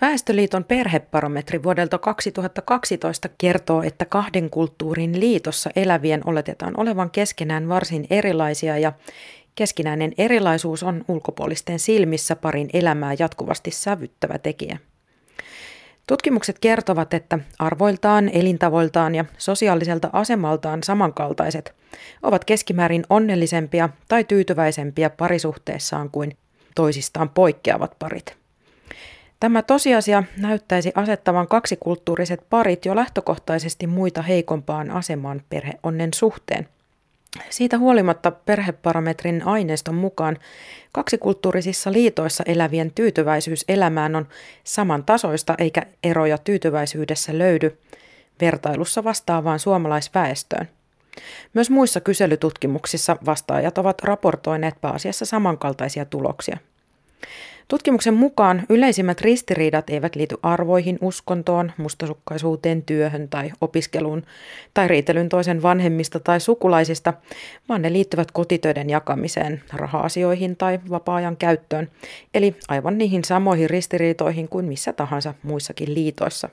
Väestöliiton perhebarometri vuodelta 2012 kertoo, että kahden kulttuurin liitossa elävien oletetaan olevan keskenään varsin erilaisia ja keskinäinen erilaisuus on ulkopuolisten silmissä parin elämää jatkuvasti sävyttävä tekijä. Tutkimukset kertovat, että arvoiltaan, elintavoiltaan ja sosiaaliselta asemaltaan samankaltaiset ovat keskimäärin onnellisempia tai tyytyväisempiä parisuhteessaan kuin toisistaan poikkeavat parit. Tämä tosiasia näyttäisi asettavan kaksikulttuuriset parit jo lähtökohtaisesti muita heikompaan asemaan perheonnen suhteen. Siitä huolimatta perheparametrin aineiston mukaan kaksikulttuurisissa liitoissa elävien tyytyväisyys elämään on samantasoista eikä eroja tyytyväisyydessä löydy vertailussa vastaavaan suomalaisväestöön. Myös muissa kyselytutkimuksissa vastaajat ovat raportoineet pääasiassa samankaltaisia tuloksia. Tutkimuksen mukaan yleisimmät ristiriidat eivät liity arvoihin, uskontoon, mustasukkaisuuteen, työhön tai opiskeluun tai riitelyn toisen vanhemmista tai sukulaisista, vaan ne liittyvät kotitöiden jakamiseen, raha-asioihin tai vapaa-ajan käyttöön, eli aivan niihin samoihin ristiriitoihin kuin missä tahansa muissakin liitoissa.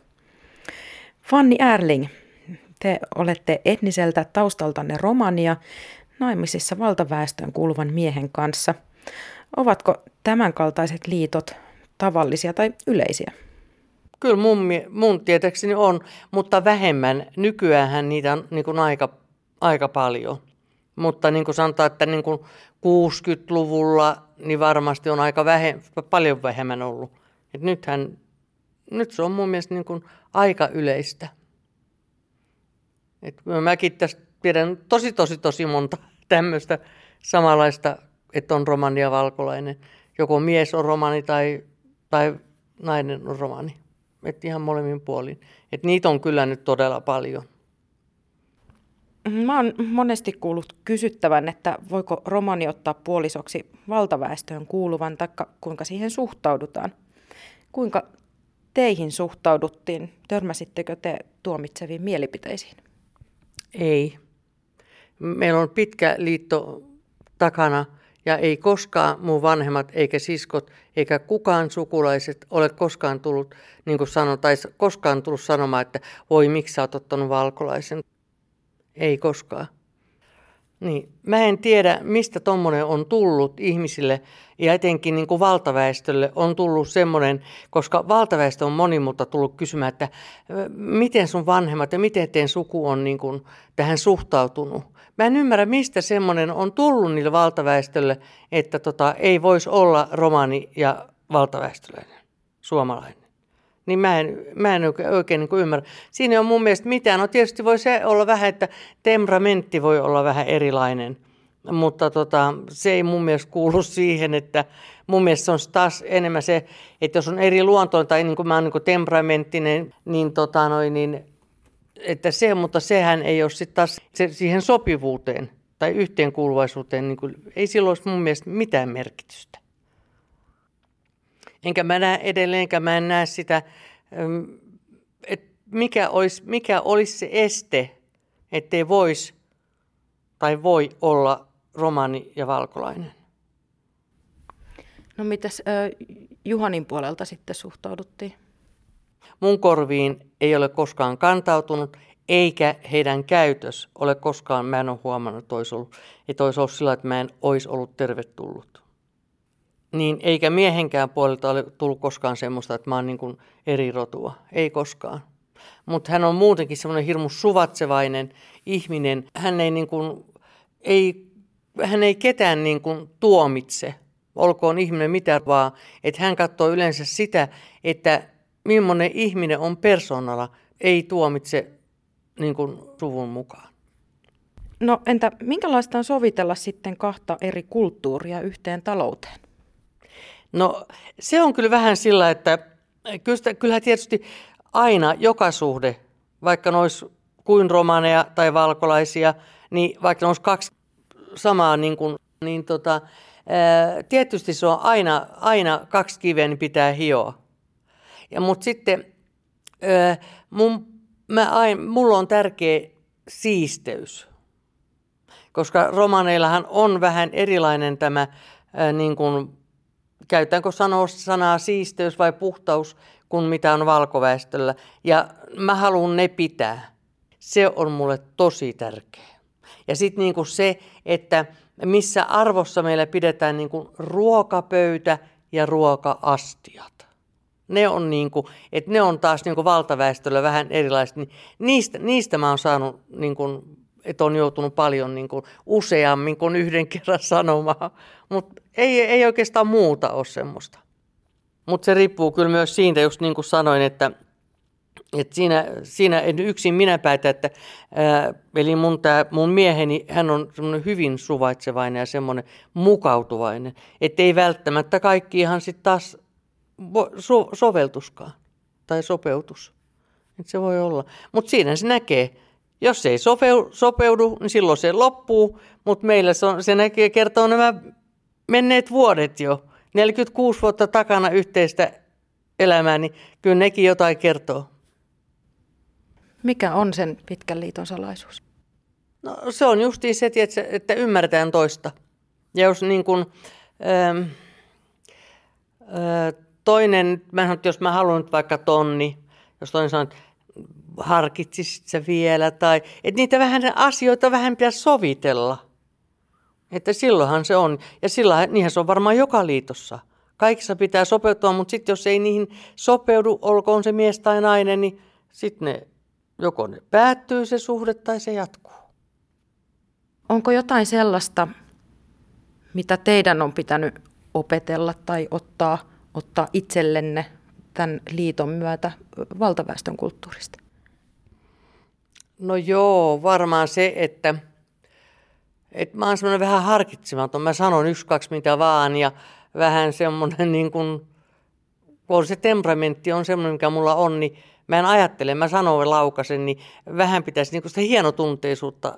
Fanni Erling, te olette etniseltä taustaltanne romania naimisissa valtaväestöön kuuluvan miehen kanssa – Ovatko tämänkaltaiset liitot tavallisia tai yleisiä? Kyllä mun, mun tietääkseni on, mutta vähemmän. Nykyään niitä on niin kuin aika, aika paljon. Mutta niin kuin sanotaan, että niin kuin 60-luvulla niin varmasti on aika vähe, paljon vähemmän ollut. Et nythän, nyt se on mun mielestä niin kuin aika yleistä. Et mäkin tästä pidän tosi, tosi, tosi monta tämmöistä samanlaista että on romani ja valkolainen. Joko mies on romani tai, tai nainen on romani. Että ihan molemmin puolin. Et niitä on kyllä nyt todella paljon. Mä oon monesti kuullut kysyttävän, että voiko romani ottaa puolisoksi valtaväestöön kuuluvan, tai kuinka siihen suhtaudutaan. Kuinka teihin suhtauduttiin? Törmäsittekö te tuomitseviin mielipiteisiin? Ei. Meillä on pitkä liitto takana ja ei koskaan mun vanhemmat eikä siskot eikä kukaan sukulaiset ole koskaan tullut, niin kuin sanon, tai koskaan tullut sanomaan, että voi miksi sä oot ottanut valkolaisen. Ei koskaan. Niin. Mä en tiedä, mistä tuommoinen on tullut ihmisille ja etenkin niin kuin valtaväestölle on tullut semmoinen, koska valtaväestö on moni mutta tullut kysymään, että miten sun vanhemmat ja miten teidän suku on niin kuin tähän suhtautunut. Mä en ymmärrä, mistä semmoinen on tullut niille valtaväestölle, että tota, ei voisi olla romani ja valtaväestöläinen, suomalainen. Niin mä en, mä en oikein, niin ymmärrä. Siinä on mun mielestä mitään. No tietysti voi se olla vähän, että temperamentti voi olla vähän erilainen. Mutta tota, se ei mun mielestä kuulu siihen, että mun mielestä se on taas enemmän se, että jos on eri luontoon tai niin kuin mä oon niin temperamenttinen, niin, tota noin, niin että se, mutta sehän ei ole sitten taas se, siihen sopivuuteen tai yhteenkuuluvaisuuteen, niin kuin, ei silloin olisi mun mielestä mitään merkitystä. Enkä mä näe edelleenkään, mä en näe sitä, että mikä olisi, mikä olisi se este, ettei voisi tai voi olla romani ja valkolainen. No mitäs äh, Juhanin puolelta sitten suhtauduttiin? Mun korviin ei ole koskaan kantautunut, eikä heidän käytös ole koskaan, mä en ole huomannut, että olisi ollut, että olisi ollut sillä, että mä en olisi ollut tervetullut. Niin eikä miehenkään puolelta ole tullut koskaan semmoista, että mä oon niin kuin eri rotua. Ei koskaan. Mutta hän on muutenkin semmoinen hirmu suvatsevainen ihminen. Hän ei, niin kuin, ei, hän ei ketään niin kuin tuomitse, olkoon ihminen mitä vaan. Että hän katsoo yleensä sitä, että millainen ihminen on persoonalla, ei tuomitse niin kuin suvun mukaan. No entä minkälaista on sovitella sitten kahta eri kulttuuria yhteen talouteen? No se on kyllä vähän sillä, että kyllähän tietysti aina joka suhde, vaikka ne olisi kuin romaneja tai valkolaisia, niin vaikka ne olisi kaksi samaa, niin, kuin, niin tota, tietysti se on aina, aina kaksi kiveä, niin pitää hioa. Ja mutta sitten mun, mä ain, mulla on tärkeä siisteys, koska romaneillahan on vähän erilainen tämä niin kuin käytänkö sanoa sanaa siisteys vai puhtaus, kuin mitä on valkoväestöllä. Ja mä haluan ne pitää. Se on mulle tosi tärkeä. Ja sitten niinku se, että missä arvossa meillä pidetään niinku ruokapöytä ja ruokaastiat. Ne on, niinku, että ne on taas niinku valtaväestöllä vähän erilaiset. Niin niistä, niistä mä oon saanut, niinku, että on joutunut paljon niinku, useammin kuin yhden kerran sanomaan. Mutta ei, ei oikeastaan muuta ole semmoista. Mutta se riippuu kyllä myös siitä, just niin kuin sanoin, että, että siinä, siinä en yksin minä päätä, että ää, eli mun, tää, mun mieheni, hän on semmoinen hyvin suvaitsevainen ja semmoinen mukautuvainen, että ei välttämättä kaikki ihan sitten taas so, soveltuskaan tai sopeutus. Et se voi olla. Mutta siinä se näkee. Jos se ei sopeu, sopeudu, niin silloin se loppuu, mutta meillä se, on, se näkee, kertoo nämä menneet vuodet jo. 46 vuotta takana yhteistä elämää, niin kyllä nekin jotain kertoo. Mikä on sen pitkän liiton salaisuus? No se on justiin se, että ymmärretään toista. Ja jos niin kuin, ähm, äh, toinen, mä jos mä haluan nyt vaikka tonni, jos toinen sanoo, että harkitsisit sä vielä, tai että niitä vähän asioita vähän pitäisi sovitella. Että silloinhan se on. Ja sillä, niinhän se on varmaan joka liitossa. Kaikissa pitää sopeutua, mutta sitten jos ei niihin sopeudu, olkoon se mies tai nainen, niin sitten ne, joko ne päättyy se suhde tai se jatkuu. Onko jotain sellaista, mitä teidän on pitänyt opetella tai ottaa, ottaa itsellenne tämän liiton myötä valtaväestön kulttuurista? No joo, varmaan se, että et mä oon semmoinen vähän harkitsematon. Mä sanon yksi, kaksi mitä vaan ja vähän semmoinen niin kuin, kun se temperamentti on semmoinen, mikä mulla on, niin mä en ajattele, mä sanon laukasen, niin vähän pitäisi, niin kuin sitä hienotunteisuutta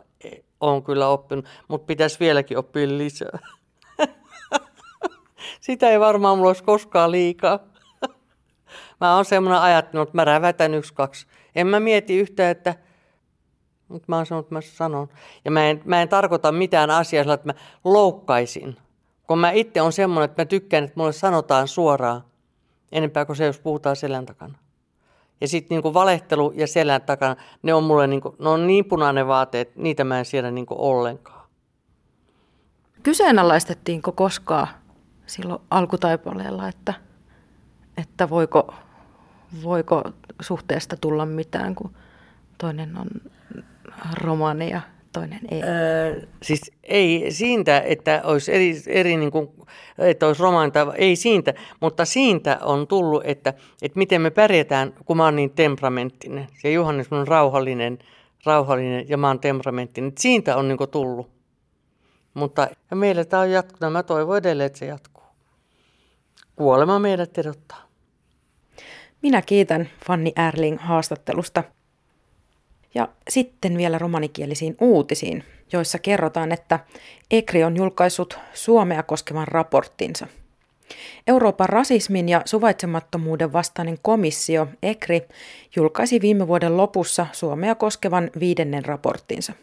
on kyllä oppinut, mutta pitäisi vieläkin oppia lisää. Sitä ei varmaan mulla olisi koskaan liikaa. Mä oon semmoinen ajattellut, että mä rävätän yksi, kaksi. En mä mieti yhtään, että mutta mä oon sanonut, että mä sanon. Ja mä en, mä en tarkoita mitään asiaa sillä, että mä loukkaisin. Kun mä itse on semmoinen, että mä tykkään, että mulle sanotaan suoraan. Enempää kuin se, jos puhutaan selän takana. Ja sitten niin valehtelu ja selän takana, ne on mulle niin kuin, ne on niin punainen vaate, että niitä mä en siedä niin ollenkaan. Kyseenalaistettiinko koskaan silloin alkutaipaleella, että, että voiko, voiko suhteesta tulla mitään, kun toinen on romani ja toinen ei? Öö, siis ei siitä, että olisi eri, eri niin kuin, että olisi romani tai ei siitä, mutta siitä on tullut, että, että miten me pärjätään, kun mä oon niin temperamenttinen. Se Johannes on rauhallinen, rauhallinen ja mä oon temperamenttinen. Siitä on niin kuin tullut. Mutta ja meillä tämä on jatkunut. Mä toivon edelleen, että se jatkuu. Kuolema meidät erottaa. Minä kiitän Fanni Erling haastattelusta. Ja sitten vielä romanikielisiin uutisiin, joissa kerrotaan, että ECRI on julkaissut Suomea koskevan raporttinsa. Euroopan rasismin ja suvaitsemattomuuden vastainen komissio ECRI julkaisi viime vuoden lopussa Suomea koskevan viidennen raporttinsa.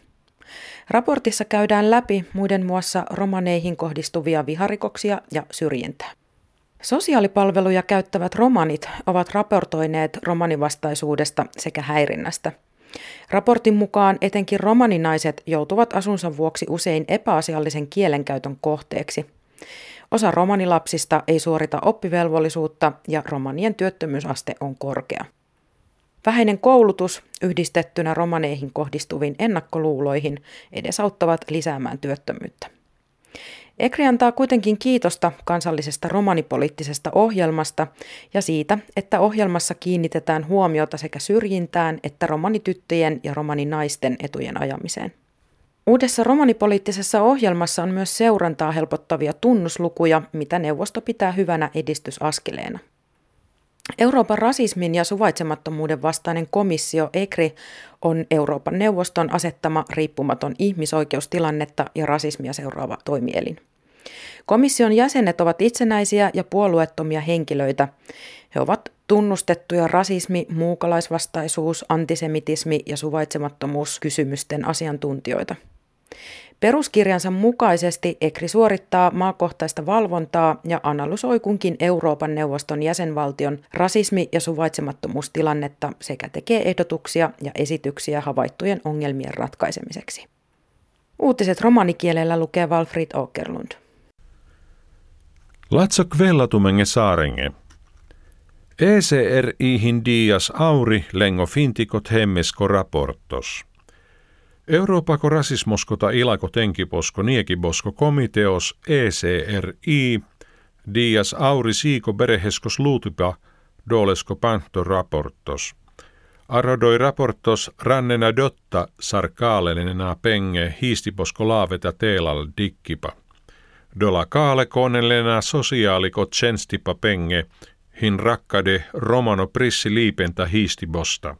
Raportissa käydään läpi muiden muassa romaneihin kohdistuvia viharikoksia ja syrjintää. Sosiaalipalveluja käyttävät romanit ovat raportoineet romanivastaisuudesta sekä häirinnästä – Raportin mukaan etenkin romaninaiset joutuvat asunsa vuoksi usein epäasiallisen kielenkäytön kohteeksi. Osa romanilapsista ei suorita oppivelvollisuutta ja romanien työttömyysaste on korkea. Vähäinen koulutus yhdistettynä romaneihin kohdistuviin ennakkoluuloihin edesauttavat lisäämään työttömyyttä. Ekri antaa kuitenkin kiitosta kansallisesta romanipoliittisesta ohjelmasta ja siitä, että ohjelmassa kiinnitetään huomiota sekä syrjintään että romanityttöjen ja romaninaisten etujen ajamiseen. Uudessa romanipoliittisessa ohjelmassa on myös seurantaa helpottavia tunnuslukuja, mitä neuvosto pitää hyvänä edistysaskeleena. Euroopan rasismin ja suvaitsemattomuuden vastainen komissio ECRI on Euroopan neuvoston asettama riippumaton ihmisoikeustilannetta ja rasismia seuraava toimielin. Komission jäsenet ovat itsenäisiä ja puolueettomia henkilöitä. He ovat tunnustettuja rasismi, muukalaisvastaisuus, antisemitismi ja suvaitsemattomuus kysymysten asiantuntijoita. Peruskirjansa mukaisesti EKRI suorittaa maakohtaista valvontaa ja analysoi kunkin Euroopan neuvoston jäsenvaltion rasismi- ja suvaitsemattomuustilannetta sekä tekee ehdotuksia ja esityksiä havaittujen ongelmien ratkaisemiseksi. Uutiset romanikielellä lukee Walfried Åkerlund. Latso kvellatumenge saarenge. ECRIhin dias auri lengo fintikot hemmesko raportos. Euroopako rasismoskota ilako tenkiposko niekibosko komiteos ECRI dias auri siiko bereheskos luutipa dolesko panto raportos. Arodoi raportos rannena dotta sarkaalenena penge hiistiposko laaveta teelal dikkipa. Dola kaale konelena sosiaaliko tsenstipa penge hin rakkade romano prissi liipenta hiistibosta.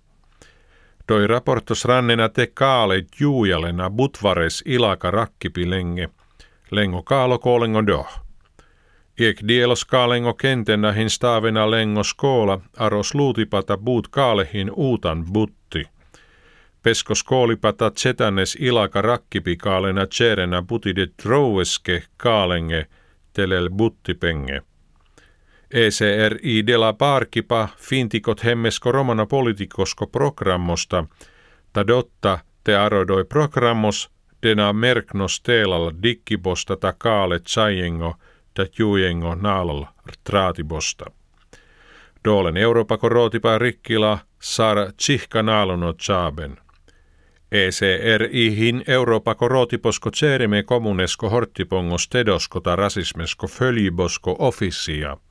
Doi raportos rannena te kaale juujalena butvares ilaka rakkipilenge, lengo kaalo koolengo doh. Iek dielos kaalengo kentenä hin stavena lengo skoola aros luutipata buut kaalehin uutan butti. Pesko skoolipata tsetänes ilaka rakkipikaalena tserenä butide droueske kaalenge telel buttipenge. ECRI de la parkipa fintikot hemmesko romana politikosko programmosta, tadotta te arodoi programmos dena merknos teelalla dikkibosta ta kaale tsajengo ta jujengo naalal traatibosta. Doolen Eurooppa korotipa rikkila saara tsihka naalono tjaaben. ECRIhin Eurooppa korotiposko tserime kommunesko horttipongos tedosko ta rasismesko följibosko officia –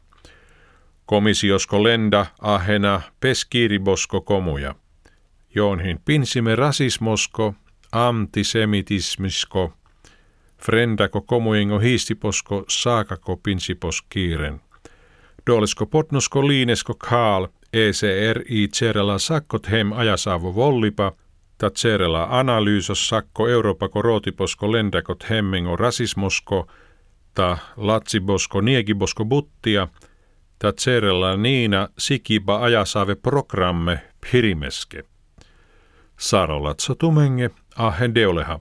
Komisiosko lenda ahena peskiribosko komuja. Joonhin pinsime rasismosko, antisemitismisko, frendako komujengo hiistiposko saakako pinsipos kiiren. Doolisko potnosko liinesko kaal, ECRI tserela sakkot hem ajasaavo vollipa, ta tserela analyysos sakko Euroopako rootiposko lendakot hemmengo rasismosko, ta latsibosko niegibosko buttia – Tatserella niina sikiba ajasave programme pirimeske. Sarolatso tumenge ahen deoleha.